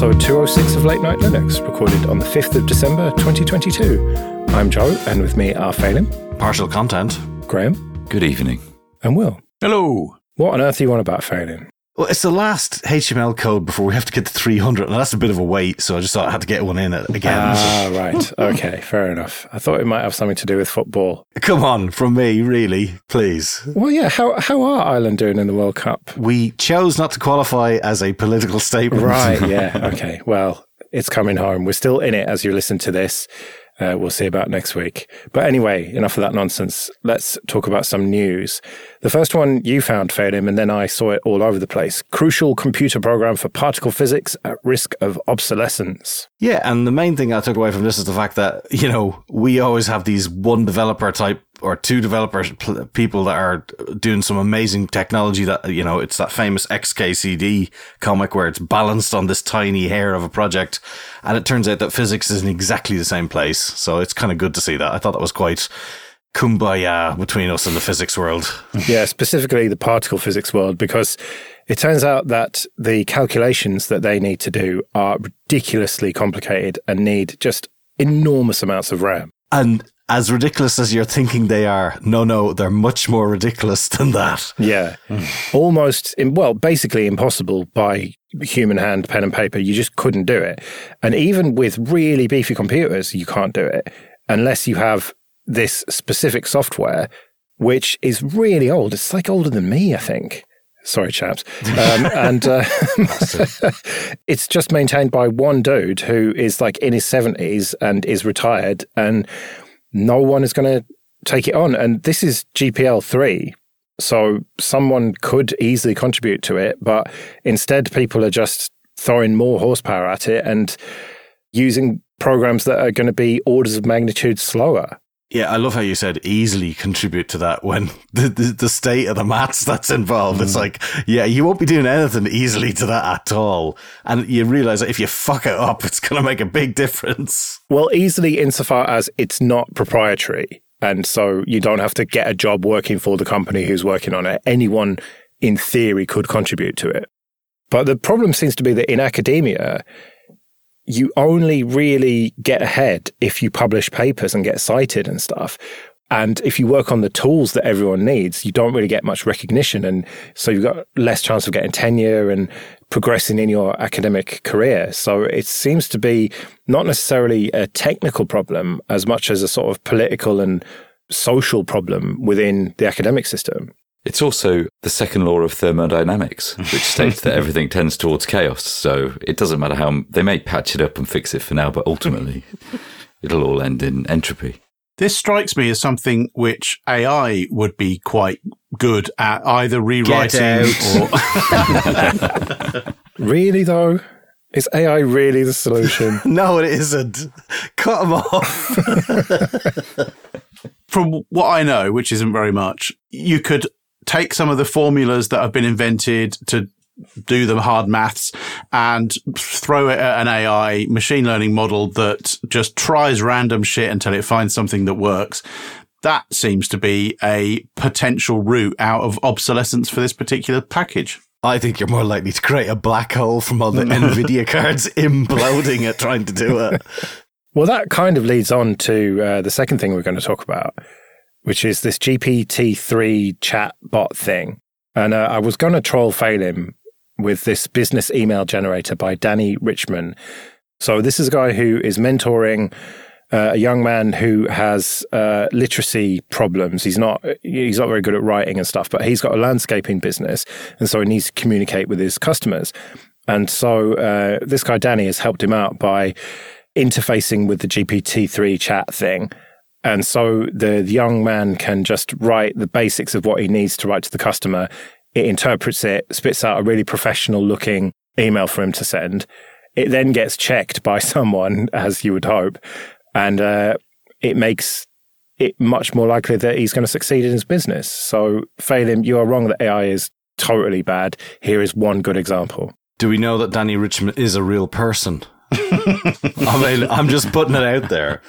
episode 206 of Late Night Linux, recorded on the 5th of December 2022. I'm Joe, and with me are Phelim, Partial content. Graham, Good evening. and Will. Hello. What on earth are you on about, Phelim? Well, it's the last HTML code before we have to get to 300, and that's a bit of a wait, so I just thought I had to get one in it again. Ah, right. Okay, fair enough. I thought it might have something to do with football. Come on, from me, really, please. Well, yeah, how, how are Ireland doing in the World Cup? We chose not to qualify as a political statement. Right, yeah, okay. Well, it's coming home. We're still in it as you listen to this. Uh, we'll see about next week. But anyway, enough of that nonsense. Let's talk about some news. The first one you found, Phelim, and then I saw it all over the place. Crucial computer program for particle physics at risk of obsolescence. Yeah, and the main thing I took away from this is the fact that, you know, we always have these one developer type or two developers pl- people that are doing some amazing technology that, you know, it's that famous XKCD comic where it's balanced on this tiny hair of a project. And it turns out that physics is in exactly the same place. So it's kind of good to see that. I thought that was quite kumbaya between us and the physics world. Yeah, specifically the particle physics world, because it turns out that the calculations that they need to do are ridiculously complicated and need just enormous amounts of RAM. And as ridiculous as you're thinking they are, no, no, they're much more ridiculous than that. Yeah. Almost, well, basically impossible by human hand, pen and paper. You just couldn't do it. And even with really beefy computers, you can't do it unless you have this specific software, which is really old. It's like older than me, I think. Sorry, chaps. Um, and uh, it's just maintained by one dude who is like in his 70s and is retired, and no one is going to take it on. And this is GPL 3. So someone could easily contribute to it, but instead, people are just throwing more horsepower at it and using programs that are going to be orders of magnitude slower. Yeah, I love how you said easily contribute to that when the, the, the state of the maths that's involved. It's mm. like, yeah, you won't be doing anything easily to that at all. And you realize that if you fuck it up, it's going to make a big difference. Well, easily insofar as it's not proprietary. And so you don't have to get a job working for the company who's working on it. Anyone, in theory, could contribute to it. But the problem seems to be that in academia, you only really get ahead if you publish papers and get cited and stuff. And if you work on the tools that everyone needs, you don't really get much recognition. And so you've got less chance of getting tenure and progressing in your academic career. So it seems to be not necessarily a technical problem as much as a sort of political and social problem within the academic system. It's also the second law of thermodynamics, which states that everything tends towards chaos. So it doesn't matter how they may patch it up and fix it for now, but ultimately it'll all end in entropy. This strikes me as something which AI would be quite good at either rewriting or Really, though? Is AI really the solution? No, it isn't. Cut them off. from what I know, which isn't very much, you could take some of the formulas that have been invented to do the hard maths and throw it at an AI machine learning model that just tries random shit until it finds something that works. That seems to be a potential route out of obsolescence for this particular package. I think you're more likely to create a black hole from all the NVIDIA cards imploding at trying to do it. Well, that kind of leads on to uh, the second thing we're going to talk about, which is this GPT-3 chat bot thing. And uh, I was going to troll Phelim with this business email generator by Danny Richman. So this is a guy who is mentoring uh, a young man who has uh, literacy problems. He's not he's not very good at writing and stuff, but he's got a landscaping business, and so he needs to communicate with his customers. And so uh, this guy Danny has helped him out by interfacing with the GPT-3 chat thing. And so the, young man can just write the basics of what he needs to write to the customer. It interprets it, spits out a really professional looking email for him to send. It then gets checked by someone, as you would hope, and uh, it makes it much more likely that he's going to succeed in his business. So, Phelim, you are wrong that AI is totally bad. Here is one good example. Do we know that Danny Richman is a real person? I mean, I'm just putting it out there.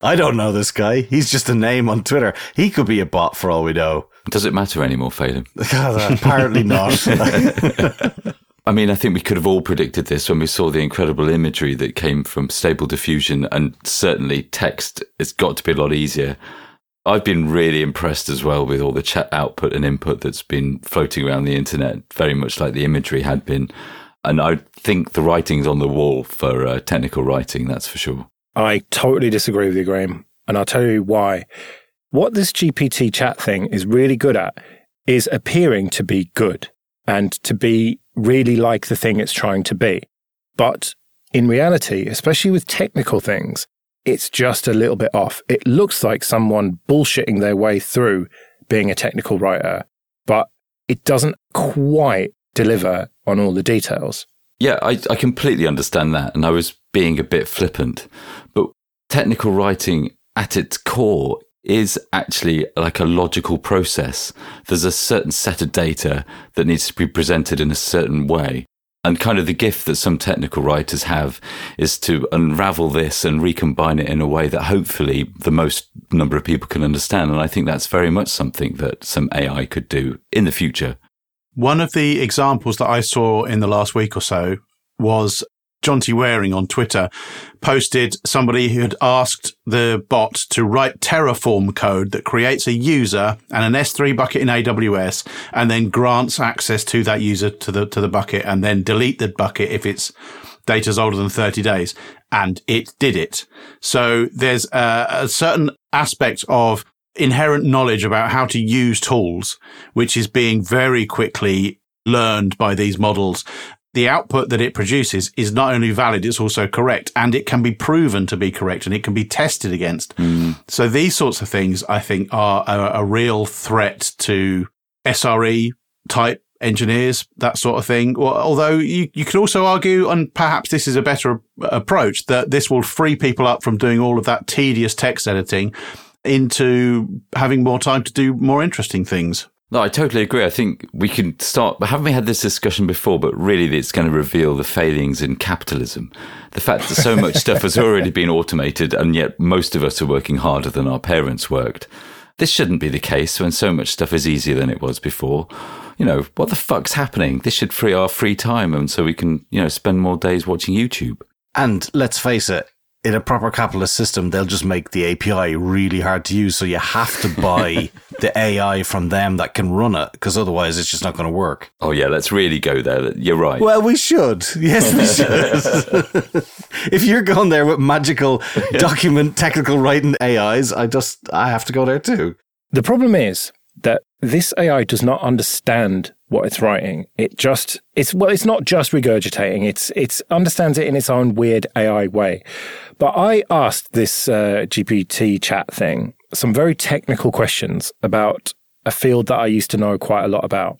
I don't know this guy. He's just a name on Twitter. He could be a bot for all we know. Does it matter anymore, Phelim? Apparently not. I mean, I think we could have all predicted this when we saw the incredible imagery that came from Stable Diffusion, and certainly text has got to be a lot easier. I've been really impressed as well with all the chat output and input that's been floating around the internet, very much like the imagery had been. And I think the writing's on the wall for uh, technical writing, that's for sure. I totally disagree with you, Graham. And I'll tell you why. What this GPT chat thing is really good at is appearing to be good and to be really like the thing it's trying to be. But in reality, especially with technical things, it's just a little bit off. It looks like someone bullshitting their way through being a technical writer, but it doesn't quite deliver on all the details. Yeah, I, I completely understand that. And I was being a bit flippant. But technical writing at its core is actually like a logical process. There's a certain set of data that needs to be presented in a certain way. And kind of the gift that some technical writers have is to unravel this and recombine it in a way that hopefully the most number of people can understand. And I think that's very much something that some AI could do in the future. One of the examples that I saw in the last week or so was Jonty Waring on Twitter posted somebody who had asked the bot to write Terraform code that creates a user and an S3 bucket in AWS and then grants access to that user to the, to the bucket and then delete the bucket if its data's older than 30 days. And it did it. So there's a, a certain aspect of inherent knowledge about how to use tools, which is being very quickly learned by these models the output that it produces is not only valid, it's also correct and it can be proven to be correct and it can be tested against. Mm. So these sorts of things, I think, are a, a real threat to SRE type engineers, that sort of thing. Although you, you could also argue, and perhaps this is a better approach, that this will free people up from doing all of that tedious text editing into having more time to do more interesting things. No, I totally agree. I think we can start, but haven't we had this discussion before? But really, it's going to reveal the failings in capitalism. The fact that so much stuff has already been automated, and yet most of us are working harder than our parents worked. This shouldn't be the case when so much stuff is easier than it was before. You know, what the fuck's happening? This should free our free time, and so we can, you know, spend more days watching YouTube. And let's face it, in a proper capitalist system, they'll just make the API really hard to use. So you have to buy the AI from them that can run it, because otherwise it's just not going to work. Oh yeah, let's really go there. You're right. Well, we should. Yes, we should. if you're going there with magical document technical writing AIs, I just I have to go there too. The problem is that this AI does not understand what it's writing. It just it's well, it's not just regurgitating. It's it's understands it in its own weird AI way. But I asked this uh, GPT chat thing some very technical questions about a field that I used to know quite a lot about,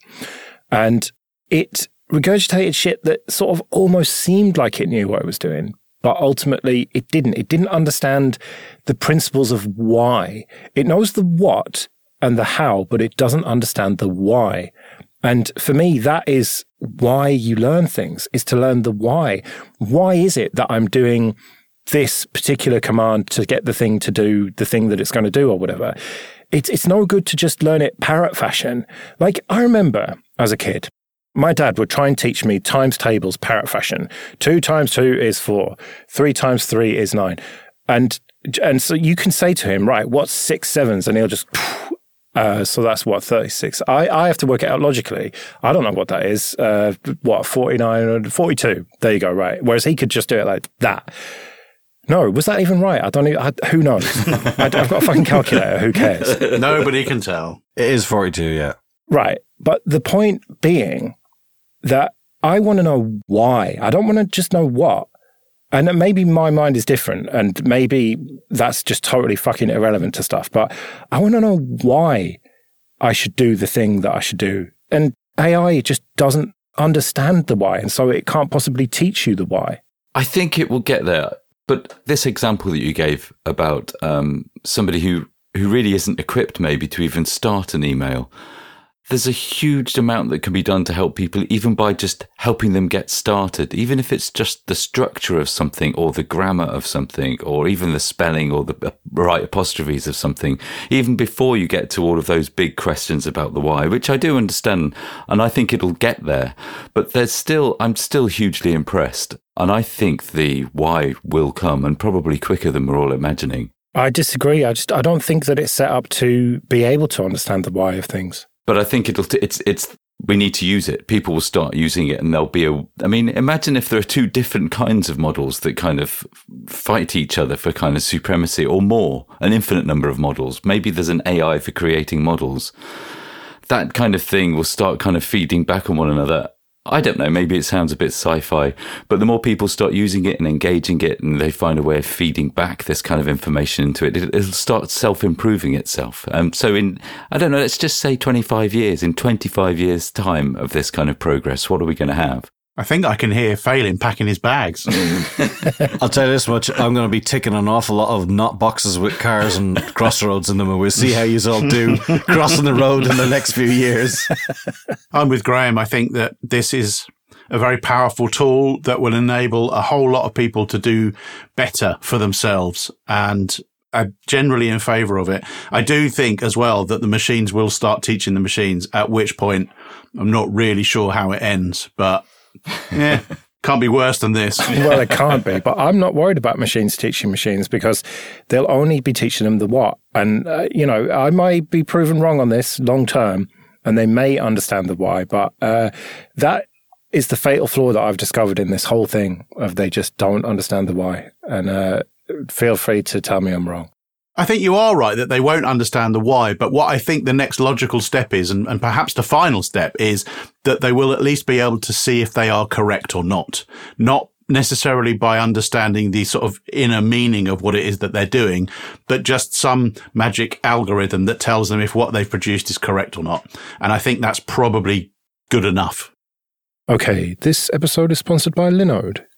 and it regurgitated shit that sort of almost seemed like it knew what it was doing. But ultimately, it didn't. It didn't understand the principles of why. It knows the what and the how, but it doesn't understand the why. And for me, that is why you learn things is to learn the why. Why is it that I'm doing this particular command to get the thing to do the thing that it's going to do or whatever? It's, it's no good to just learn it parrot fashion. Like I remember as a kid, my dad would try and teach me times tables parrot fashion. Two times two is four. Three times three is nine. And and so you can say to him, right, what's six sevens? And he'll just uh, so that's what 36. I, I have to work it out logically. I don't know what that is. Uh, what 49 or 42? There you go. Right. Whereas he could just do it like that. No, was that even right? I don't even, I, who knows? I, have got a fucking calculator. Who cares? Nobody can tell. It is 42. Yeah. Right. But the point being that I want to know why. I don't want to just know what. And maybe my mind is different, and maybe that's just totally fucking irrelevant to stuff. But I want to know why I should do the thing that I should do. And AI just doesn't understand the why, and so it can't possibly teach you the why. I think it will get there. But this example that you gave about um, somebody who who really isn't equipped maybe to even start an email, there's a huge amount that can be done to help people, even by just helping them get started, even if it's just the structure of something or the grammar of something or even the spelling or the uh, right apostrophes of something, even before you get to all of those big questions about the why, which I do understand. And I think it'll get there. But there's still, I'm still hugely impressed. And I think the why will come and probably quicker than we're all imagining. I disagree. I just I don't think that it's set up to be able to understand the why of things but I think it'll, t- it's, it's, we need to use it. People will start using it and there'll be a, I mean, imagine if there are two different kinds of models that kind of fight each other for kind of supremacy or more, an infinite number of models. Maybe there's an AI for creating models. That kind of thing will start kind of feeding back on one another. I don't know, maybe it sounds a bit sci fi, but the more people start using it and engaging it and they find a way of feeding back this kind of information into it, it'll start self improving itself. Um, so, in, I don't know, let's just say 25 years, in 25 years' time of this kind of progress, what are we going to have? I think I can hear Phelim packing his bags. I'll tell you this much: I'm going to be ticking an awful lot of not boxes with cars and crossroads in them, and we'll see how you all do crossing the road in the next few years. I'm with Graham. I think that this is a very powerful tool that will enable a whole lot of people to do better for themselves. And I'm generally in favor of it. I do think as well that the machines will start teaching the machines, at which point I'm not really sure how it ends, but yeah. Can't be worse than this. well, it can't be. But I'm not worried about machines teaching machines because they'll only be teaching them the what. And, uh, you know, I might be proven wrong on this long term and they may understand the why. But uh, that is the fatal flaw that I've discovered in this whole thing of they just don't understand the why. And uh, feel free to tell me I'm wrong. I think you are right that they won't understand the why, but what I think the next logical step is, and, and, perhaps the final step is that they will at least be able to see if they are correct or not. Not necessarily by understanding the sort of inner meaning of what it is that they're doing, but just some magic algorithm that tells them if what they've produced is correct or not. And I think that's probably good enough. Okay, this episode is sponsored by Linode.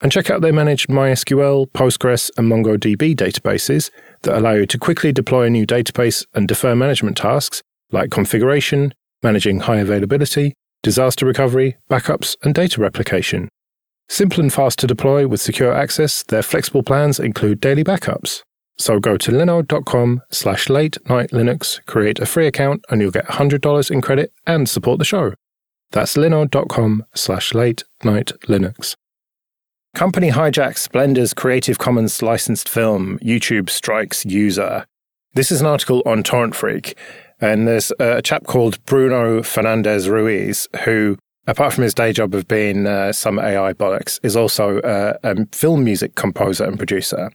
And check out their managed MySQL, Postgres, and MongoDB databases that allow you to quickly deploy a new database and defer management tasks like configuration, managing high availability, disaster recovery, backups, and data replication. Simple and fast to deploy with secure access, their flexible plans include daily backups. So go to linode.com slash late night Linux, create a free account, and you'll get $100 in credit and support the show. That's linode.com slash late night Linux. Company hijacks Blender's Creative Commons licensed film, YouTube strikes user. This is an article on Torrent Freak, and there's a chap called Bruno Fernandez Ruiz who, apart from his day job of being uh, some AI bollocks, is also uh, a film music composer and producer.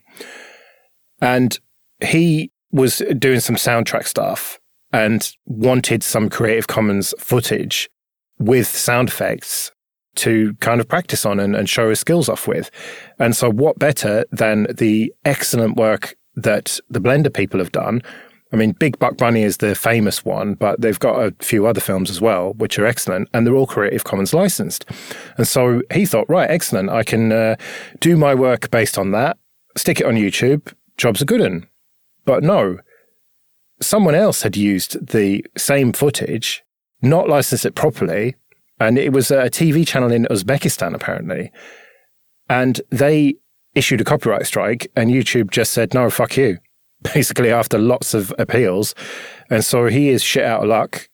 And he was doing some soundtrack stuff and wanted some Creative Commons footage with sound effects to kind of practice on and, and show his skills off with. And so, what better than the excellent work that the Blender people have done? I mean, Big Buck Bunny is the famous one, but they've got a few other films as well, which are excellent, and they're all Creative Commons licensed. And so he thought, right, excellent, I can uh, do my work based on that, stick it on YouTube, jobs are good. But no, someone else had used the same footage, not licensed it properly, and it was a TV channel in Uzbekistan, apparently. And they issued a copyright strike, and YouTube just said, no, fuck you, basically, after lots of appeals. And so he is shit out of luck.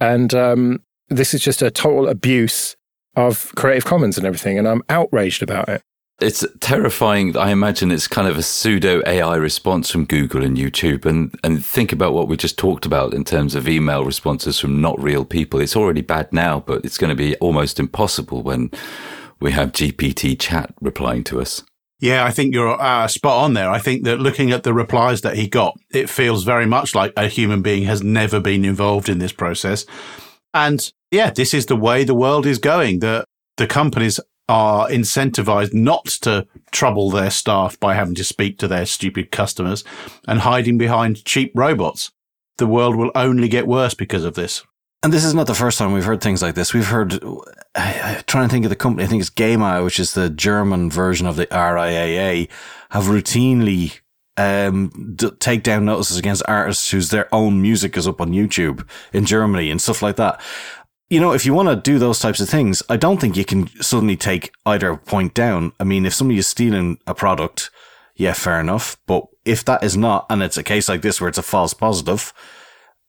And um, this is just a total abuse of Creative Commons and everything. And I'm outraged about it. It's terrifying. I imagine it's kind of a pseudo AI response from Google and YouTube. And, and think about what we just talked about in terms of email responses from not real people. It's already bad now, but it's going to be almost impossible when we have GPT chat replying to us. Yeah, I think you're uh, spot on there. I think that looking at the replies that he got, it feels very much like a human being has never been involved in this process. And yeah, this is the way the world is going. That the companies are incentivized not to trouble their staff by having to speak to their stupid customers and hiding behind cheap robots. The world will only get worse because of this. And this is not the first time we've heard things like this. We've heard, I, I trying to think of the company, I think it's GEMA, which is the German version of the RIAA, have routinely um, d- take down notices against artists whose their own music is up on YouTube in Germany and stuff like that. You know, if you want to do those types of things, I don't think you can suddenly take either point down. I mean, if somebody is stealing a product, yeah, fair enough. But if that is not, and it's a case like this where it's a false positive,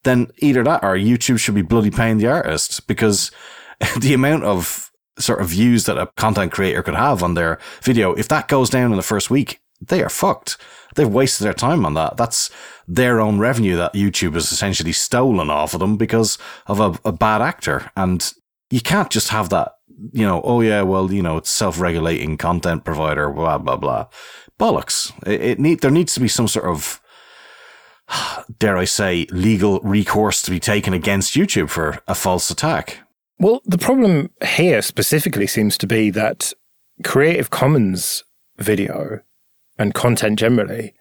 then either that or YouTube should be bloody paying the artist because the amount of sort of views that a content creator could have on their video, if that goes down in the first week, they are fucked. They've wasted their time on that. That's their own revenue that YouTube has essentially stolen off of them because of a, a bad actor. And you can't just have that, you know, oh yeah, well, you know, it's self-regulating content provider, blah, blah, blah. Bollocks. It, it need, there needs to be some sort of, dare I say, legal recourse to be taken against YouTube for a false attack. Well, the problem here specifically seems to be that Creative Commons video and content generally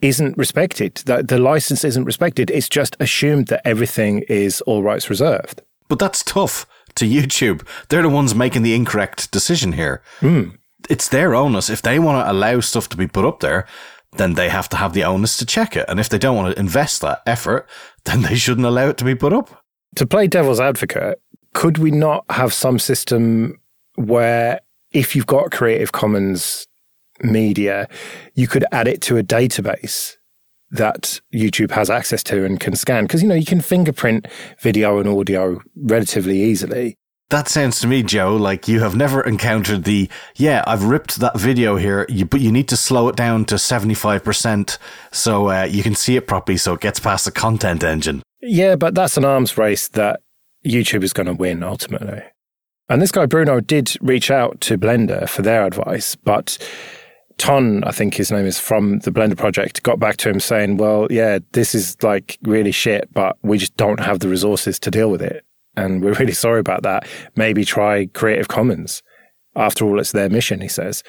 isn't respected. That the license isn't respected. It's just assumed that everything is all rights reserved. But that's tough to YouTube. They're the ones making the incorrect decision here. Mm. It's their onus. If they want to allow stuff to be put up there, then they have to have the onus to check it. And if they don't want to invest that effort, then they shouldn't allow it to be put up. To play devil's advocate, could we not have some system where if you've got Creative Commons media, you could add it to a database that YouTube has access to and can scan. Because, you know, you can fingerprint video and audio relatively easily. That sounds to me, Joe, like you have never encountered the, yeah, I've ripped that video here, you, but you need to slow it down to 75% so uh, you can see it properly so it gets past the content engine. Yeah, but that's an arms race that YouTube is going to win ultimately. And this guy, Bruno, did reach out to Blender for their advice, but Ton, I think his name is from the Blender project, got back to him saying, well, yeah, this is like really shit, but we just don't have the resources to deal with it. And we're really sorry about that. Maybe try Creative Commons. After all, it's their mission, he says,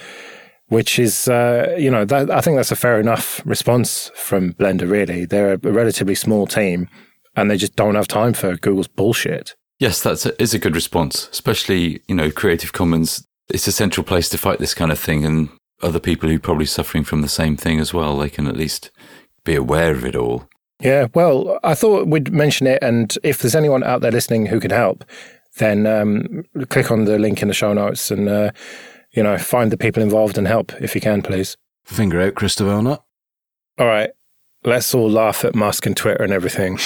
which is, uh, you know, that, I think that's a fair enough response from Blender, really. They're a relatively small team and they just don't have time for Google's bullshit. Yes, that is a good response, especially, you know, Creative Commons. It's a central place to fight this kind of thing. And other people who are probably suffering from the same thing as well. They can at least be aware of it all. Yeah, well, I thought we'd mention it, and if there's anyone out there listening who can help, then um, click on the link in the show notes and uh, you know find the people involved and help if you can, please. Finger out, Christopher. Not. All right, let's all laugh at Musk and Twitter and everything.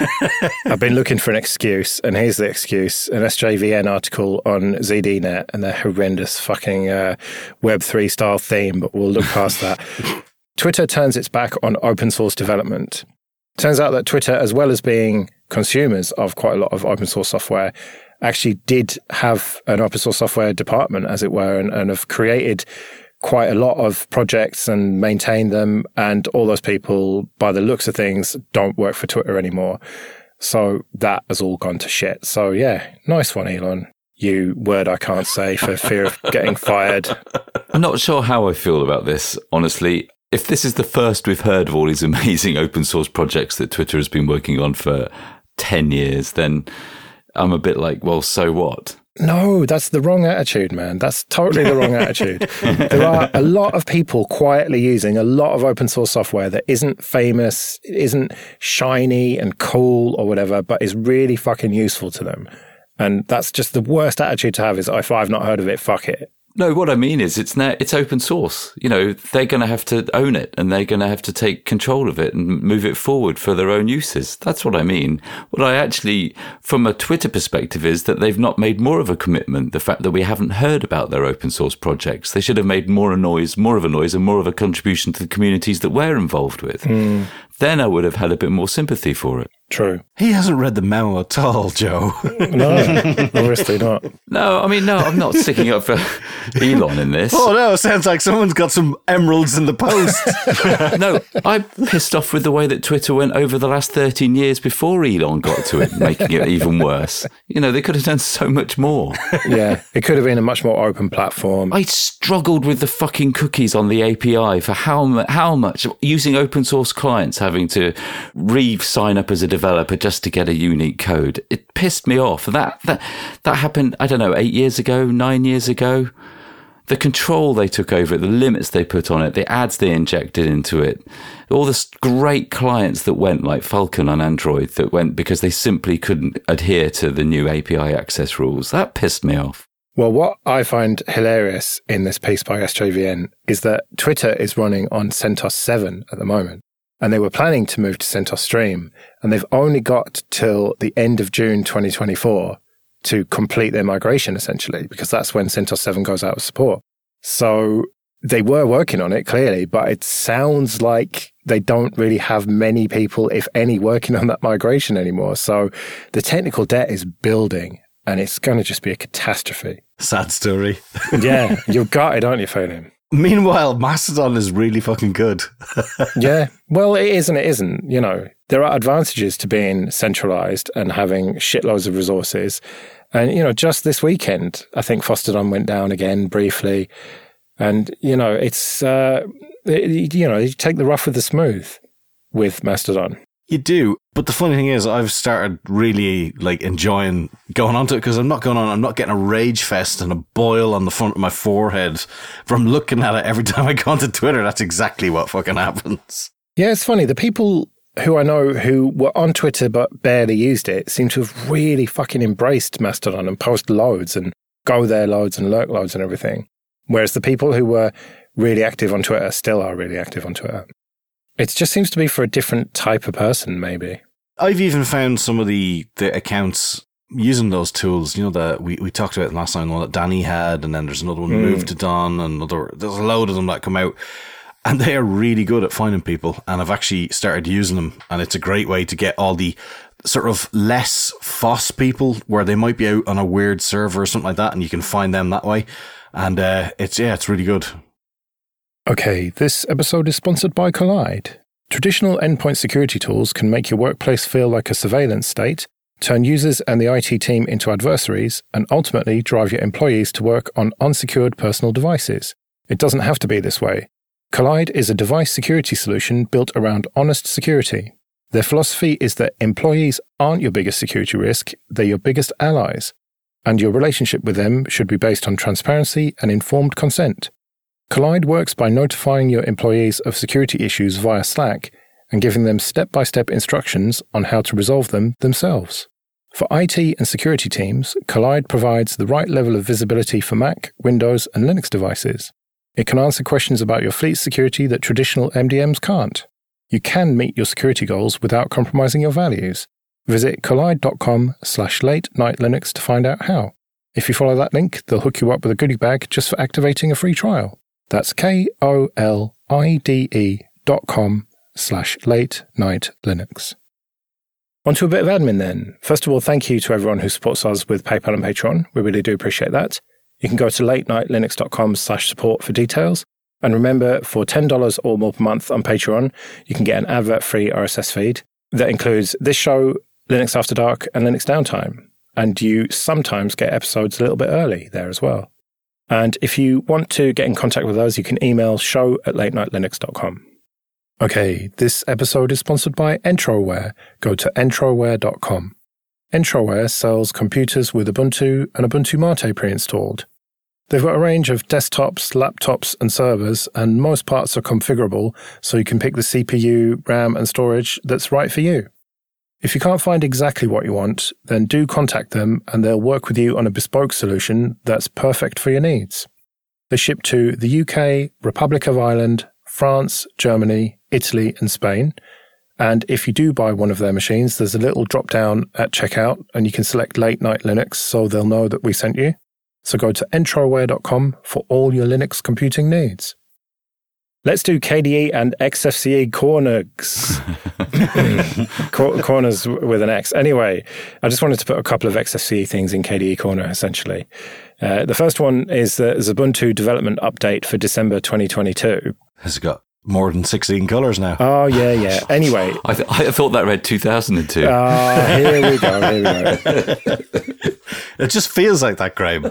I've been looking for an excuse, and here's the excuse an SJVN article on ZDNet and their horrendous fucking uh, Web3 style theme, but we'll look past that. Twitter turns its back on open source development. Turns out that Twitter, as well as being consumers of quite a lot of open source software, actually did have an open source software department, as it were, and, and have created quite a lot of projects and maintain them. And all those people, by the looks of things, don't work for Twitter anymore. So that has all gone to shit. So yeah, nice one, Elon. You word I can't say for fear of getting fired. I'm not sure how I feel about this, honestly. If this is the first we've heard of all these amazing open source projects that Twitter has been working on for 10 years, then I'm a bit like, well, so what? No, that's the wrong attitude, man. That's totally the wrong attitude. There are a lot of people quietly using a lot of open source software that isn't famous, isn't shiny and cool or whatever, but is really fucking useful to them. And that's just the worst attitude to have is oh, if I've not heard of it, fuck it. No, what I mean is it's now it's open source. You know, they're going to have to own it and they're going to have to take control of it and move it forward for their own uses. That's what I mean. What I actually, from a Twitter perspective, is that they've not made more of a commitment. The fact that we haven't heard about their open source projects, they should have made more a noise, more of a noise, and more of a contribution to the communities that we're involved with. Mm. Then I would have had a bit more sympathy for it. True. He hasn't read the memo at all, Joe. No, obviously not. No, I mean, no, I'm not sticking up for Elon in this. oh no, sounds like someone's got some emeralds in the post. No, I'm pissed off with the way that Twitter went over the last 13 years before Elon got to it, making it even worse. You know, they could have done so much more. Yeah, it could have been a much more open platform. I struggled with the fucking cookies on the API for how, mu- how much using open source clients having to re sign up as a developer just to get a unique code. It pissed me off. That, that, that happened, I don't know, eight years ago, nine years ago. The control they took over it, the limits they put on it, the ads they injected into it, all the great clients that went like Falcon on Android that went because they simply couldn't adhere to the new API access rules. That pissed me off. Well, what I find hilarious in this piece by SJVN is that Twitter is running on CentOS 7 at the moment. And they were planning to move to CentOS Stream. And they've only got till the end of June 2024 to complete their migration, essentially, because that's when CentOS 7 goes out of support. So they were working on it, clearly, but it sounds like they don't really have many people, if any, working on that migration anymore. So the technical debt is building and it's going to just be a catastrophe. Sad story. Yeah, you've got it, aren't you, Phonin? Meanwhile, Mastodon is really fucking good. Yeah. Well, it is and it isn't. You know, there are advantages to being centralized and having shitloads of resources. And, you know, just this weekend, I think Fosstodon went down again briefly. And, you know, it's, uh, it- you know, you take the rough with the smooth with Mastodon. You do, but the funny thing is, I've started really like enjoying going onto it because I'm not going on. I'm not getting a rage fest and a boil on the front of my forehead from looking at it every time I go onto Twitter. That's exactly what fucking happens. Yeah, it's funny. The people who I know who were on Twitter but barely used it seem to have really fucking embraced Mastodon and post loads and go there loads and lurk loads and everything. Whereas the people who were really active on Twitter still are really active on Twitter. It just seems to be for a different type of person, maybe. I've even found some of the the accounts using those tools. You know that we, we talked about last time, the one that Danny had, and then there's another one Mm. Movetodon, and another. There's a load of them that come out. And they are really good at finding people, and I've actually started using them, and it's a great way to get all the sort of less FOSS people where they might be out on a weird server or something like that, and you can find them that way. And uh, it's yeah, it's really good. Okay, this episode is sponsored by Kolide. Traditional endpoint security tools can make your workplace feel like a surveillance state, turn users and the IT team into adversaries, and ultimately drive your employees to work on unsecured personal devices. It doesn't have to be this way. Kolide is a device security solution built around honest security. Their philosophy is that employees aren't your biggest security risk, they're your biggest allies, and your relationship with them should be based on transparency and informed consent. Kolide works by notifying your employees of security issues via Slack and giving them step by step instructions on how to resolve them themselves. For IT and security teams, Kolide provides the right level of visibility for Mac, Windows, and Linux devices. It can answer questions about your fleet security that traditional MDMs can't. You can meet your security goals without compromising your values. Visit kolide.com slash late night Linux to find out how. If you follow that link, they'll hook you up with a goodie bag just for activating a free trial. That's K O L I D E dot com slash late night Linux. On to a bit of admin then. First of all, thank you to everyone who supports us with PayPal and Patreon. We really do appreciate that. You can go to latenightlinux.com slash support for details. And remember, for $10 or more per month on Patreon, you can get an advert free RSS feed that includes this show, Linux After Dark, and Linux Downtime. And you sometimes get episodes a little bit early there as well. And if you want to get in contact with us, you can email show at latenightlinux.com. Okay, this episode is sponsored by Entroware. Go to entroware.com. Entroware sells computers with Ubuntu and Ubuntu Mate pre-installed. They've got a range of desktops, laptops, and servers, and most parts are configurable, so you can pick the CPU, RAM, and storage that's right for you. If you can't find exactly what you want, then do contact them and they'll work with you on a bespoke solution that's perfect for your needs. They ship to the UK, Republic of Ireland, France, Germany, Italy, and Spain. And if you do buy one of their machines, there's a little drop down at checkout and you can select late night Linux so they'll know that we sent you. So go to entroware.com for all your Linux computing needs. Let's do KDE and XFCE corners. Cor- corners with an X. Anyway, I just wanted to put a couple of XFCE things in KDE Corner, essentially. Uh, the first one is the Ubuntu development update for December 2022. Has it got more than 16 colors now? Oh, yeah, yeah. Anyway. I, th- I thought that read 2002. Ah, here we go. Here we go. it just feels like that, Graham.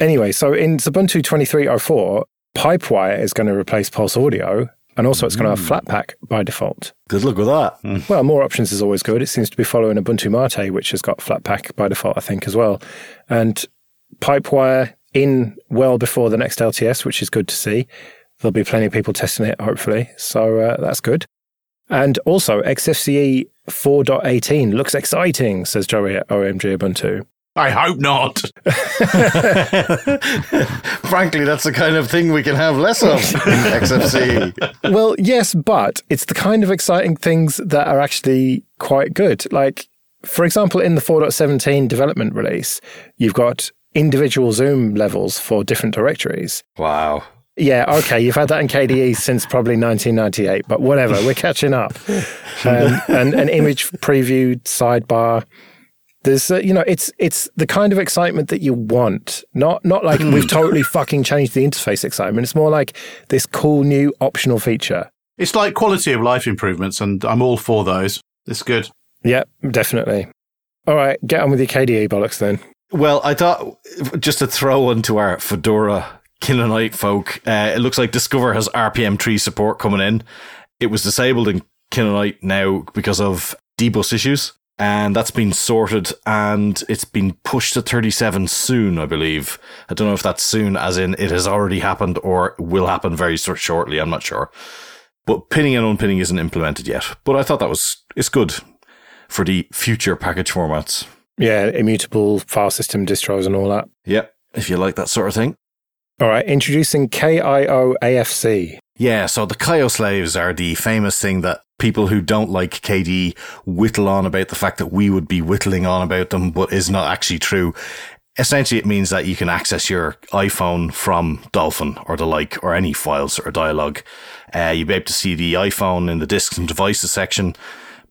Anyway, so in Ubuntu 2304, Pipewire is going to replace Pulse Audio, and also it's going to have Flatpak by default. Good luck with that. Well, more options is always good. It seems to be following Ubuntu Mate, which has got Flatpak by default, I think, as well. And Pipewire in well before the next LTS, which is good to see. There'll be plenty of people testing it, hopefully. So uh, that's good. And also, XFCE 4.18 looks exciting, says Joey at OMG Ubuntu. I hope not. Frankly, that's the kind of thing we can have less of in XFCE. well, yes, but it's the kind of exciting things that are actually quite good. Like, for example, in the 4.17 development release, you've got individual zoom levels for different directories. Wow. Yeah, okay, you've had that in KDE since probably 1998, but whatever, we're catching up. Um, and an image preview sidebar. There's, uh, you know, it's it's the kind of excitement that you want, not not like we've totally fucking changed the interface excitement. It's more like this cool new optional feature. It's like quality of life improvements, and I'm all for those. It's good. Yeah, definitely. All right, get on with your KDE bollocks then. Well, I thought just to throw onto our Fedora Kinoite folk, uh, it looks like Discover has RPM tree support coming in. It was disabled in Kinoite now because of D-Bus issues, and that's been sorted and it's been pushed to 37 soon, I believe. I don't know if that's soon, as in it has already happened or will happen very shortly. I'm not sure. But pinning and unpinning isn't implemented yet. But I thought that was it's good for the future package formats. Yeah, immutable file system distros and all that. Yep, if you like that sort of thing. All right, introducing KIO AFC. Yeah, so the KIO slaves are the famous thing that people who don't like KDE whittle on about the fact that we would be whittling on about them, but is not actually true. Essentially, it means that you can access your iPhone from Dolphin or the like, or any files or dialogue. Uh, you'll be able to see the iPhone in the disks and devices section,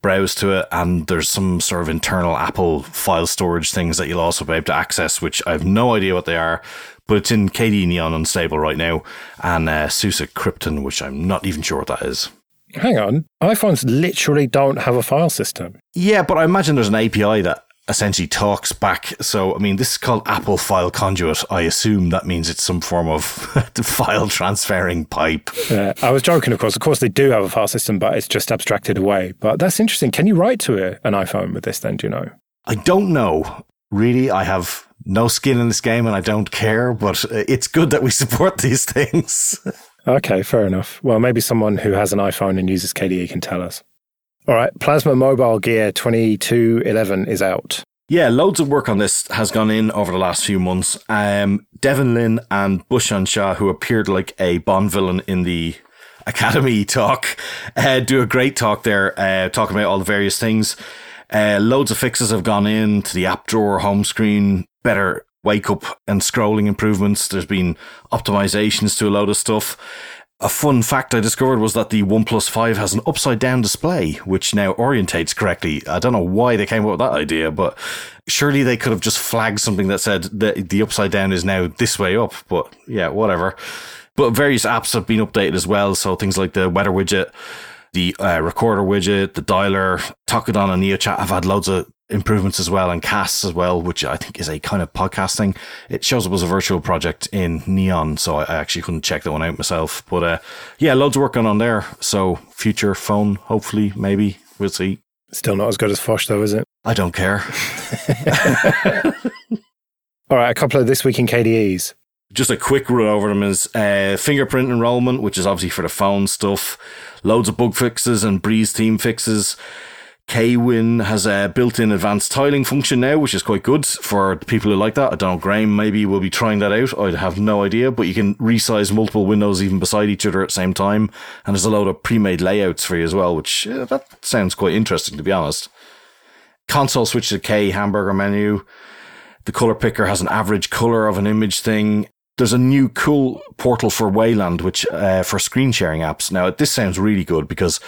browse to it, and there's some sort of internal Apple file storage things that you'll also be able to access, which I have no idea what they are, but it's in KDE Neon Unstable right now, and uh, SUSE Krypton, which I'm not even sure what that is. Hang on, iPhones literally don't have a file system. Yeah, but I imagine there's an API that essentially talks back. So, I mean, this is called Apple File Conduit. I assume that means it's some form of file transferring pipe. I was joking, of course. Of course, they do have a file system, but it's just abstracted away. But that's interesting. Can you write to a, an iPhone with this then? Do you know? I don't know. Really, I have no skin in this game and I don't care, but it's good that we support these things. okay, fair enough. Well, maybe someone who has an iPhone and uses KDE can tell us. All right, Plasma Mobile Gear 2211 is out. Yeah, loads of work on this has gone in over the last few months. Um, Devin Lin and Bhushan Shah, who appeared like a Bond villain in the Akademy talk, uh, do a great talk there, uh, talking about all the various things. Uh, loads of fixes have gone in to the app drawer, home screen, better wake up and scrolling improvements. There's been optimizations to a load of stuff. A fun fact I discovered was that the OnePlus 5 has an upside down display, which now orientates correctly. I don't know why they came up with that idea, but surely they could have just flagged something that said that the upside down is now this way up. But yeah, whatever. But various apps have been updated as well. So things like the weather widget, the uh, recorder widget, the dialer, Tokodon and NeoChat have had loads of improvements as well and Kasts as well, which I think is a kind of podcasting. It shows up as a virtual project in Neon, so I actually couldn't check that one out myself. But uh, yeah, loads of work going on there. So future phone, hopefully, maybe we'll see. Still not as good as Phosh, though, is it? I don't care. All right, a couple of this week in KDEs. Just a quick run over them is uh, fingerprint enrollment, which is obviously for the phone stuff. Loads of bug fixes and Breeze theme fixes. Kwin has a built-in advanced tiling function now, which is quite good for people who like that. I don't know, Graham maybe will be trying that out. I have no idea, but you can resize multiple windows even beside each other at the same time. And there's a load of pre-made layouts for you as well, which that sounds quite interesting to be honest. Konsole switch to K hamburger menu. The color picker has an average color of an image thing. There's a new cool portal for Wayland, which uh, for screen sharing apps. Now, this sounds really good because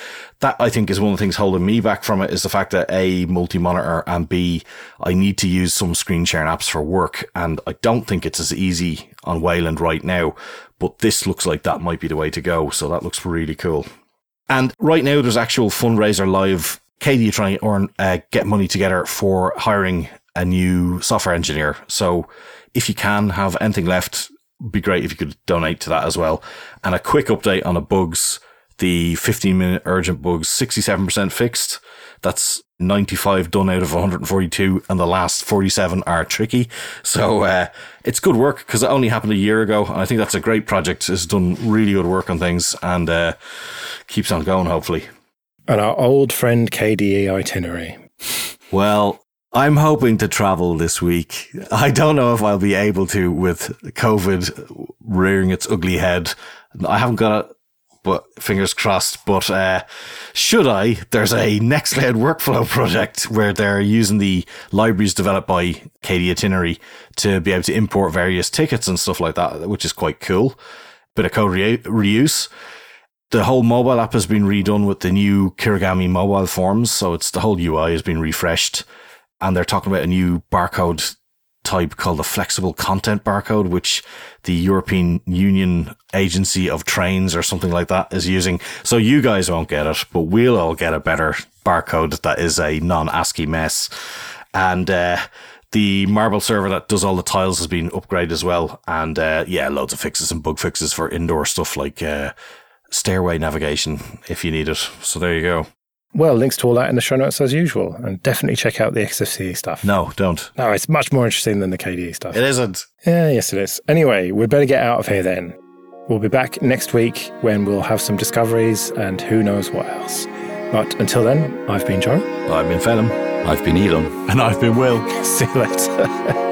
that I think is one of the things holding me back from it is the fact that a multi monitor and b I need to use some screen sharing apps for work, and I don't think it's as easy on Wayland right now. But this looks like that might be the way to go, so that looks really cool. And right now, there's actual fundraiser live. KDE trying to earn, uh, get money together for hiring a new software engineer. So if you can have anything left, be great if you could donate to that as well. And a quick update on the bugs. The 15 minute urgent bugs, 67% fixed. That's 95 done out of 142 and the last 47 are tricky. So, uh, it's good work because it only happened a year ago. And I think that's a great project. It's done really good work on things and, uh, keeps on going, hopefully. And our old friend KDE itinerary. Well, I'm hoping to travel this week. I don't know if I'll be able to with COVID rearing its ugly head. I haven't got it, but fingers crossed. But uh, should I, there's a Nextcloud workflow project where they're using the libraries developed by KDE Itinerary to be able to import various tickets and stuff like that, which is quite cool. Bit of code re- reuse the whole mobile app has been redone with the new Kirigami mobile forms. So it's the whole UI has been refreshed and they're talking about a new barcode type called the flexible content barcode, which the European Union Agency of Trains or something like that is using. So you guys won't get it, but we'll all get a better barcode that is a non ASCII mess. And, uh, the Marble server that does all the tiles has been upgraded as well. And, uh, yeah, loads of fixes and bug fixes for indoor stuff like, uh, stairway navigation if you need it. So there you go. Well, links to all that in the show notes as usual. And definitely check out the XFCE stuff. No, don't. No, it's much more interesting than the KDE stuff. It isn't. Yeah, yes, it is. Anyway, we'd better get out of here then. We'll be back next week when we'll have some discoveries and who knows what else. But until then, I've been Joe. I've been Phelim. I've been Elon. And I've been Will. See you later.